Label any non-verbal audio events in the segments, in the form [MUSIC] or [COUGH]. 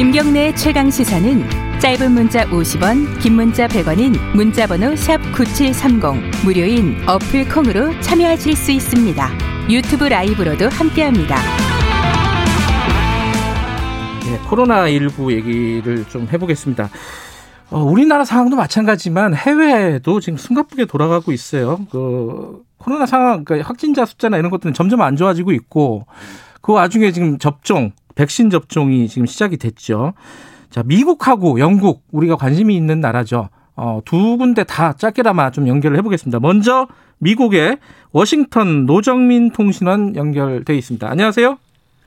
김경래 최강 시사는 짧은 문자 50원, 긴 문자 100원인 문자번호 샵 #9730 무료인 어플 콩으로 참여하실 수 있습니다. 유튜브 라이브로도 함께합니다. 네, 코로나 19 얘기를 좀 해보겠습니다. 어, 우리나라 상황도 마찬가지지만 해외에도 지금 숨가쁘게 돌아가고 있어요. 그 코로나 상황, 그러니까 확진자 숫자나 이런 것들은 점점 안 좋아지고 있고 그 와중에 지금 접종, 백신 접종이 지금 시작이 됐죠. 자, 미국하고 영국 우리가 관심이 있는 나라죠. 어, 두 군데 다 짧게나마 좀 연결을 해보겠습니다. 먼저 미국의 워싱턴 노정민 통신원 연결돼 있습니다. 안녕하세요.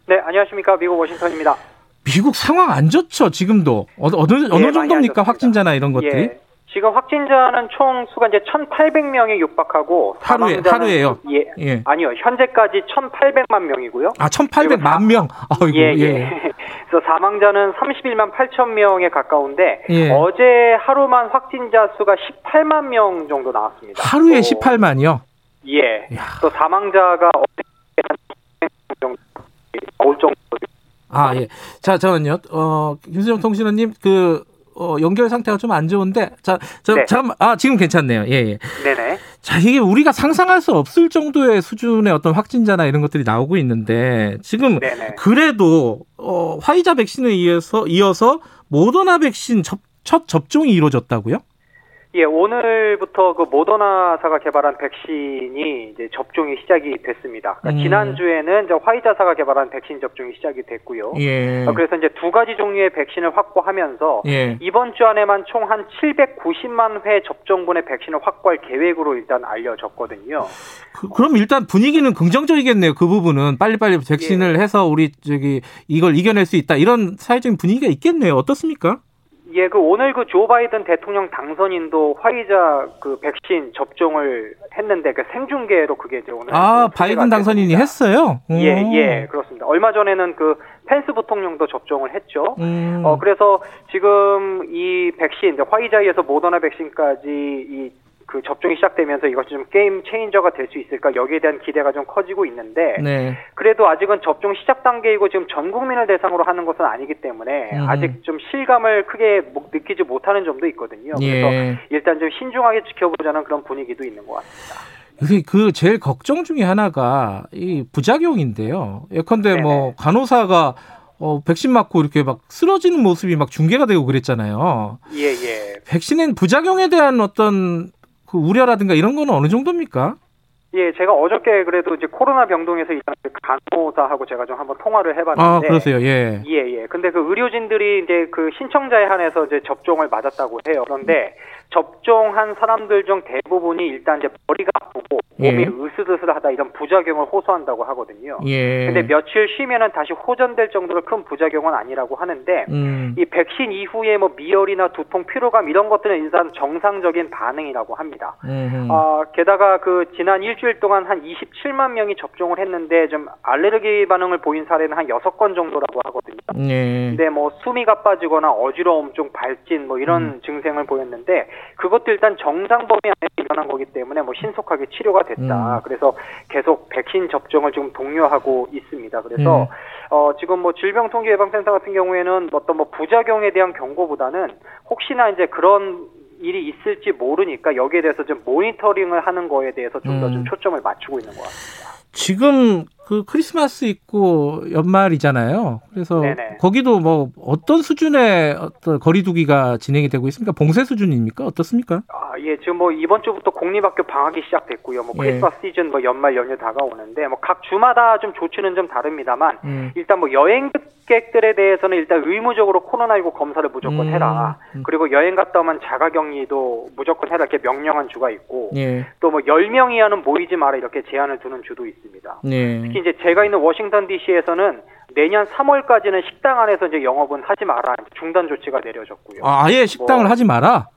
네, 안녕하십니까. 미국 워싱턴입니다. 미국 상황 안 좋죠, 지금도. 어느, 어느, 어느 예, 정도입니까? 확진자나 이런 것들이? 예. 지금 확진자는 총 수가 이제 1,800명에 육박하고 하루에, 하루에요? 예. 예. 아니요. 현재까지 1,800만 명이고요. 아, 1,800만 명. 아이고, 예, 예. 예. [LAUGHS] 그래서 사망자는 31만 8천 명에 가까운데 예. 어제 하루만 확진자 수가 18만 명 정도 나왔습니다. 하루에 또, 18만이요? 예. 야. 또 사망자가 어제 한 정도 나올 정도 아, 예. 자, 저는요, 어, 김수정 통신원님, 그, 어, 연결 상태가 좀 안 좋은데, 자, 저, 네. 아, 지금 괜찮네요. 예, 예. 네네. 자, 이게 우리가 상상할 수 없을 정도의 수준의 어떤 확진자나 이런 것들이 나오고 있는데, 지금 네네. 그래도, 어, 화이자 백신에 이어서, 이어서 모더나 백신 접, 첫 접종이 이루어졌다고요? 예, 오늘부터 그 모더나사가 개발한 백신이 이제 접종이 시작이 됐습니다. 그러니까 음. 지난주에는 이제 화이자사가 개발한 백신 접종이 시작이 됐고요. 예. 어, 그래서 이제 두 가지 종류의 백신을 확보하면서 예. 이번 주 안에만 총 한 790만 회 접종분의 백신을 확보할 계획으로 일단 알려졌거든요. 그, 그럼 일단 분위기는 긍정적이겠네요. 그 부분은 빨리빨리 예. 백신을 해서 우리 저기 이걸 이겨낼 수 있다. 이런 사회적인 분위기가 있겠네요. 어떻습니까? 예, 그 오늘 그 조 바이든 대통령 당선인도 화이자 그 백신 접종을 했는데 그 생중계로 그게 이제 오늘 아, 그 바이든 당선인이 됐습니다. 했어요? 예, 오. 예, 그렇습니다. 얼마 전에는 그 펜스 부통령도 접종을 했죠. 음. 어, 그래서 지금 이 백신, 이제 화이자에서 모더나 백신까지 이 그 접종이 시작되면서 이것이 좀 게임 체인저가 될 수 있을까 여기에 대한 기대가 좀 커지고 있는데 네. 그래도 아직은 접종 시작 단계이고 지금 전 국민을 대상으로 하는 것은 아니기 때문에 음. 아직 좀 실감을 크게 못- 느끼지 못하는 점도 있거든요. 그래서 예. 일단 좀 신중하게 지켜보자는 그런 분위기도 있는 것 같습니다. 그 제일 걱정 중에 하나가 이 부작용인데요. 예컨대 네네. 뭐 간호사가 어, 백신 맞고 이렇게 막 쓰러지는 모습이 막 중계가 되고 그랬잖아요. 예, 예. 백신엔 부작용에 대한 어떤 그 우려라든가 이런 거는 어느 정도입니까? 예, 제가 어저께 그래도 이제 코로나 병동에서 일단 그 간호사하고 제가 좀 한번 통화를 해봤는데. 아, 그러세요. 예. 예, 예. 근데 그 의료진들이 이제 그 신청자에 한해서 이제 접종을 맞았다고 해요. 그런데 접종한 사람들 중 대부분이 일단 이제 머리가 아프고 몸이 예. 으스드스하다 이런 부작용을 호소한다고 하거든요. 예. 근데 며칠 쉬면은 다시 호전될 정도로 큰 부작용은 아니라고 하는데 음. 이 백신 이후에 뭐 미열이나 두통, 피로감 이런 것들은 일단 정상적인 반응이라고 합니다. 음. 아, 게다가 그 지난 일주일 동안 한 27만 명이 접종을 했는데 좀 알레르기 반응을 보인 사례는 한 6건 정도라고 하거든요. 예. 근데 뭐 숨이 가빠지거나 어지러움, 좀 발진 뭐 이런 음. 증상을 보였는데 그것도 일단 정상 범위 안에 일어난 거기 때문에 뭐 신속하게 치료가 됐다. 음. 그래서 계속 백신 접종을 지금 독려하고 있습니다. 그래서 음. 어 지금 뭐 질병통제예방센터 같은 경우에는 어떤 뭐 부작용에 대한 경고보다는 혹시나 이제 그런 일이 있을지 모르니까 여기에 대해서 좀 모니터링을 하는 거에 대해서 좀 더좀 음. 초점을 맞추고 있는 것 같습니다. 지금 그 크리스마스 있고 연말이잖아요. 그래서 네네. 거기도 뭐 어떤 수준의 어떤 거리두기가 진행이 되고 있습니까? 봉쇄 수준입니까? 어떻습니까? 아, 예, 지금 뭐 이번 주부터 공립학교 방학이 시작됐고요. 뭐 예. 크리스마스 시즌, 뭐 연말 연휴 다가오는데 뭐 각 주마다 좀 조치는 좀 다릅니다만 음. 일단 뭐 여행객들에 대해서는 일단 의무적으로 코로나19 검사를 무조건 음, 해라. 음. 그리고 여행 갔다 오면 자가격리도 무조건 해라 이렇게 명령한 주가 있고 예. 또뭐 10명 이하는 모이지 마라 이렇게 제한을 두는 주도 있습니다. 예. 특히 이제 제가 있는 워싱턴 DC에서는 내년 3월까지는 식당 안에서 이제 영업은 하지 마라 중단 조치가 내려졌고요. 아, 아예 식당을 뭐- 하지 마라.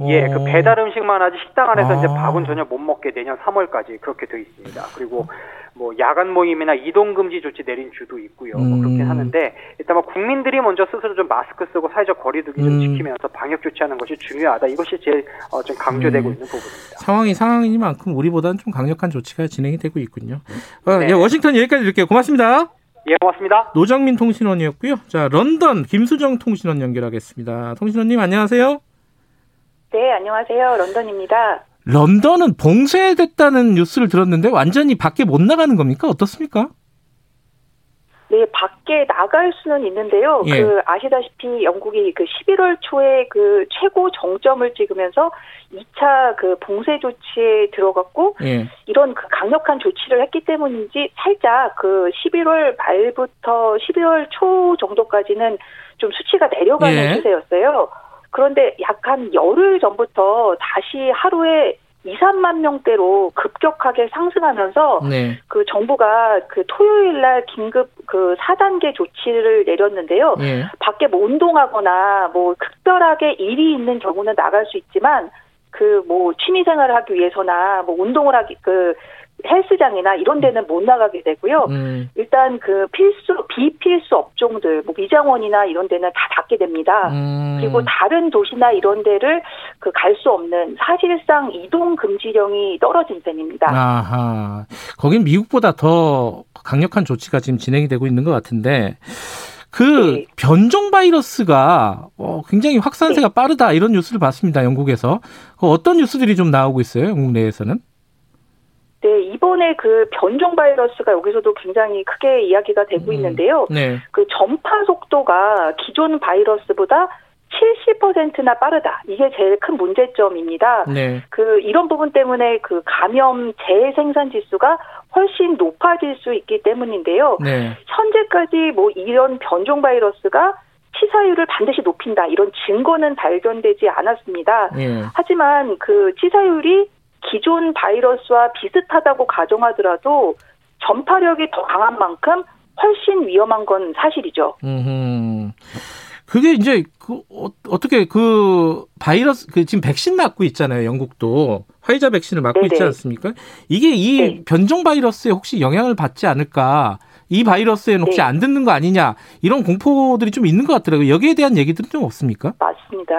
예, 어. 그 배달 음식만 하지 식당 안에서 아. 이제 밥은 전혀 못 먹게 내년 3월까지 그렇게 돼 있습니다. 그리고 뭐 야간 모임이나 이동 금지 조치 내린 주도 있고요. 뭐 그렇게 음. 하는데 일단 뭐 국민들이 먼저 스스로 좀 마스크 쓰고 사회적 거리두기 좀 음. 지키면서 방역 조치하는 것이 중요하다. 이것이 제일 어, 좀 강조되고 음. 있는 부분입니다. 상황이 상황이니만큼 우리보다는 좀 강력한 조치가 진행이 되고 있군요. 어, 네. 예, 워싱턴 여기까지 드릴게요. 고맙습니다. 예, 고맙습니다. 노정민 통신원이었고요. 자, 런던 김수정 통신원 연결하겠습니다. 통신원님 안녕하세요. 네, 안녕하세요. 런던입니다. 런던은 봉쇄됐다는 뉴스를 들었는데 완전히 밖에 못 나가는 겁니까? 어떻습니까? 네, 밖에 나갈 수는 있는데요. 예. 그 아시다시피 영국이 그 11월 초에 그 최고 정점을 찍으면서 2차 그 봉쇄 조치에 들어갔고 예. 이런 그 강력한 조치를 했기 때문인지 살짝 그 11월 말부터 12월 초 정도까지는 좀 수치가 내려가는 예. 추세였어요. 그런데 약 한 열흘 전부터 다시 하루에 2, 3만 명대로 급격하게 상승하면서 네. 그 정부가 그 토요일 날 긴급 그 4단계 조치를 내렸는데요. 예. 밖에 뭐 운동하거나 뭐 특별하게 일이 있는 경우는 나갈 수 있지만 그 뭐 취미 생활을 하기 위해서나 뭐 운동을 하기 그 헬스장이나 이런 데는 못 나가게 되고요. 음. 일단 그 필수 비필수 업종들 뭐 미장원이나 이런 데는 다 닫게 됩니다. 음. 그리고 다른 도시나 이런 데를 그 갈 수 없는 사실상 이동 금지령이 떨어진 셈입니다. 아하. 거긴 미국보다 더 강력한 조치가 지금 진행이 되고 있는 것 같은데 그 네. 변종 바이러스가 어, 굉장히 확산세가 빠르다 이런 뉴스를 봤습니다. 영국에서. 그 어떤 뉴스들이 좀 나오고 있어요? 영국 내에서는? 네, 이번에 그 변종 바이러스가 여기서도 굉장히 크게 이야기가 되고 음. 있는데요. 네. 그 전파 속도가 기존 바이러스보다 70%나 빠르다. 이게 제일 큰 문제점입니다. 네. 그 이런 부분 때문에 그 감염 재생산 지수가 훨씬 높아질 수 있기 때문인데요. 네. 현재까지 뭐 이런 변종 바이러스가 치사율을 반드시 높인다 이런 증거는 발견되지 않았습니다. 예. 하지만 그 치사율이 기존 바이러스와 비슷하다고 가정하더라도 전파력이 더 강한 만큼 훨씬 위험한 건 사실이죠. 음. 그게 이제 그 어, 어떻게 그 바이러스 그 지금 백신 맞고 있잖아요. 영국도 화이자 백신을 맞고 있지 네네. 않습니까? 이게 이 네. 변종 바이러스에 혹시 영향을 받지 않을까? 이 바이러스에는 혹시 네. 안 듣는 거 아니냐? 이런 공포들이 좀 있는 것 같더라고요. 여기에 대한 얘기들은 좀 없습니까? 맞습니다.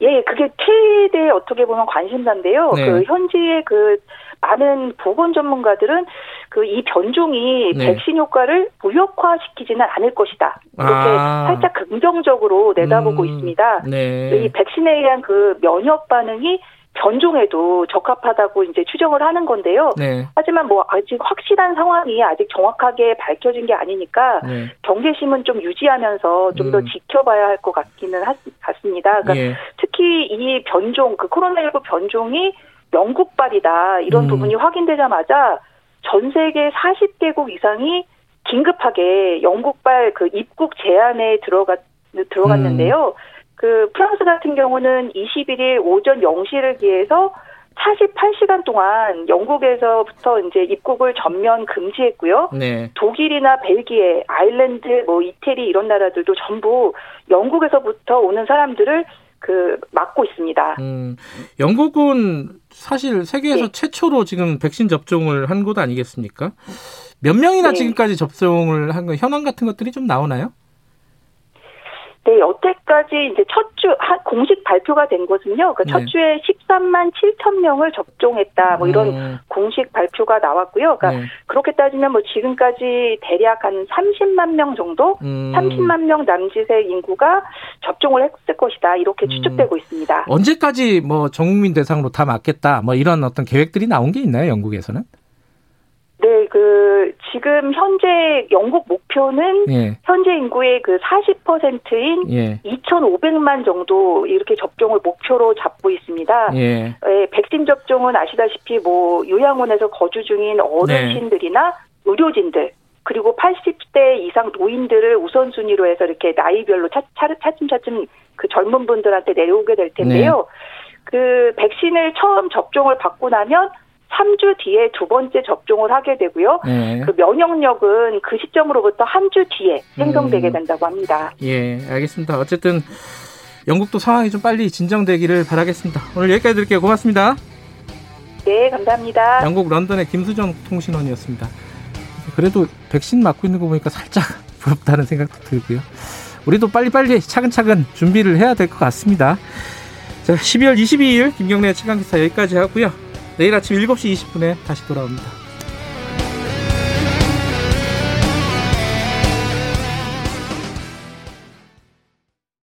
예, 그게 최대 어떻게 보면 관심사인데요. 네. 그 현지의 그 많은 보건 전문가들은 그 이 변종이 네. 백신 효과를 무력화시키지는 않을 것이다. 이렇게 아. 살짝 긍정적으로 내다보고 음, 있습니다. 네. 이 백신에 의한 그 면역 반응이 변종에도 적합하다고 이제 추정을 하는 건데요. 네. 하지만 뭐 아직 확실한 상황이 아직 정확하게 밝혀진 게 아니니까 네. 경계심은 좀 유지하면서 좀더 음. 지켜봐야 할 것 같기는 하- 같습니다. 그러니까 예. 특히 이 변종, 그 코로나19 변종이 영국발이다 이런 음. 부분이 확인되자마자 전 세계 40개국 이상이 긴급하게 영국발 그 입국 제한에 들어갔 들어갔는데요. 그 프랑스 같은 경우는 21일 오전 0시를 기해서 48시간 동안 영국에서부터 이제 입국을 전면 금지했고요. 네. 독일이나 벨기에, 아일랜드, 뭐 이태리 이런 나라들도 전부 영국에서부터 오는 사람들을 그 막고 있습니다. 음, 영국은 사실 세계에서 네. 최초로 지금 백신 접종을 한 곳 아니겠습니까? 몇 명이나 네. 지금까지 접종을 한 거, 현황 같은 것들이 좀 나오나요? 네, 여태까지 이제 첫 주, 한- 공식 발표가 된 것은요, 그첫 네. 주에 13만 7천 명을 접종했다, 뭐 이런 음, 공식 발표가 나왔고요. 그러니까 네. 그렇게 따지면 뭐 지금까지 대략 한 30만 명 정도, 음, 30만 명 남짓의 인구가 접종을 했을 것이다, 이렇게 음. 추측되고 있습니다. 언제까지 뭐 전국민 대상으로 다 맞겠다, 뭐 이런 어떤 계획들이 나온 게 있나요, 영국에서는? 네, 그 지금 현재 영국 목표는 예, 현재 인구의 그 40%인 예, 2,500만 정도 이렇게 접종을 목표로 잡고 있습니다. 예, 예, 백신 접종은 아시다시피 뭐 요양원에서 거주 중인 어르신들이나 의료진들 그리고 80대 이상 노인들을 우선순위로 해서 이렇게 나이별로 차, 차, 차츰차츰 그 젊은 분들한테 내려오게 될 텐데요. 그 백신을 처음 접종을 받고 나면 3주 뒤에 두 번째 접종을 하게 되고요. 예, 그 면역력은 그 시점으로부터 한 주 뒤에 생성되게 음. 된다고 합니다. 예, 알겠습니다. 어쨌든 영국도 상황이 좀 빨리 진정되기를 바라겠습니다. 오늘 여기까지 드릴게요. 고맙습니다. 네, 감사합니다. 영국 런던의 김수정 통신원이었습니다. 그래도 백신 맞고 있는 거 보니까 살짝 [LAUGHS] 부럽다는 생각도 들고요. 우리도 빨리빨리 차근차근 준비를 해야 될 것 같습니다. 자, 12월 22일 김경래 최강기사 여기까지 하고요. 내일 아침 7시 20분에 다시 돌아옵니다.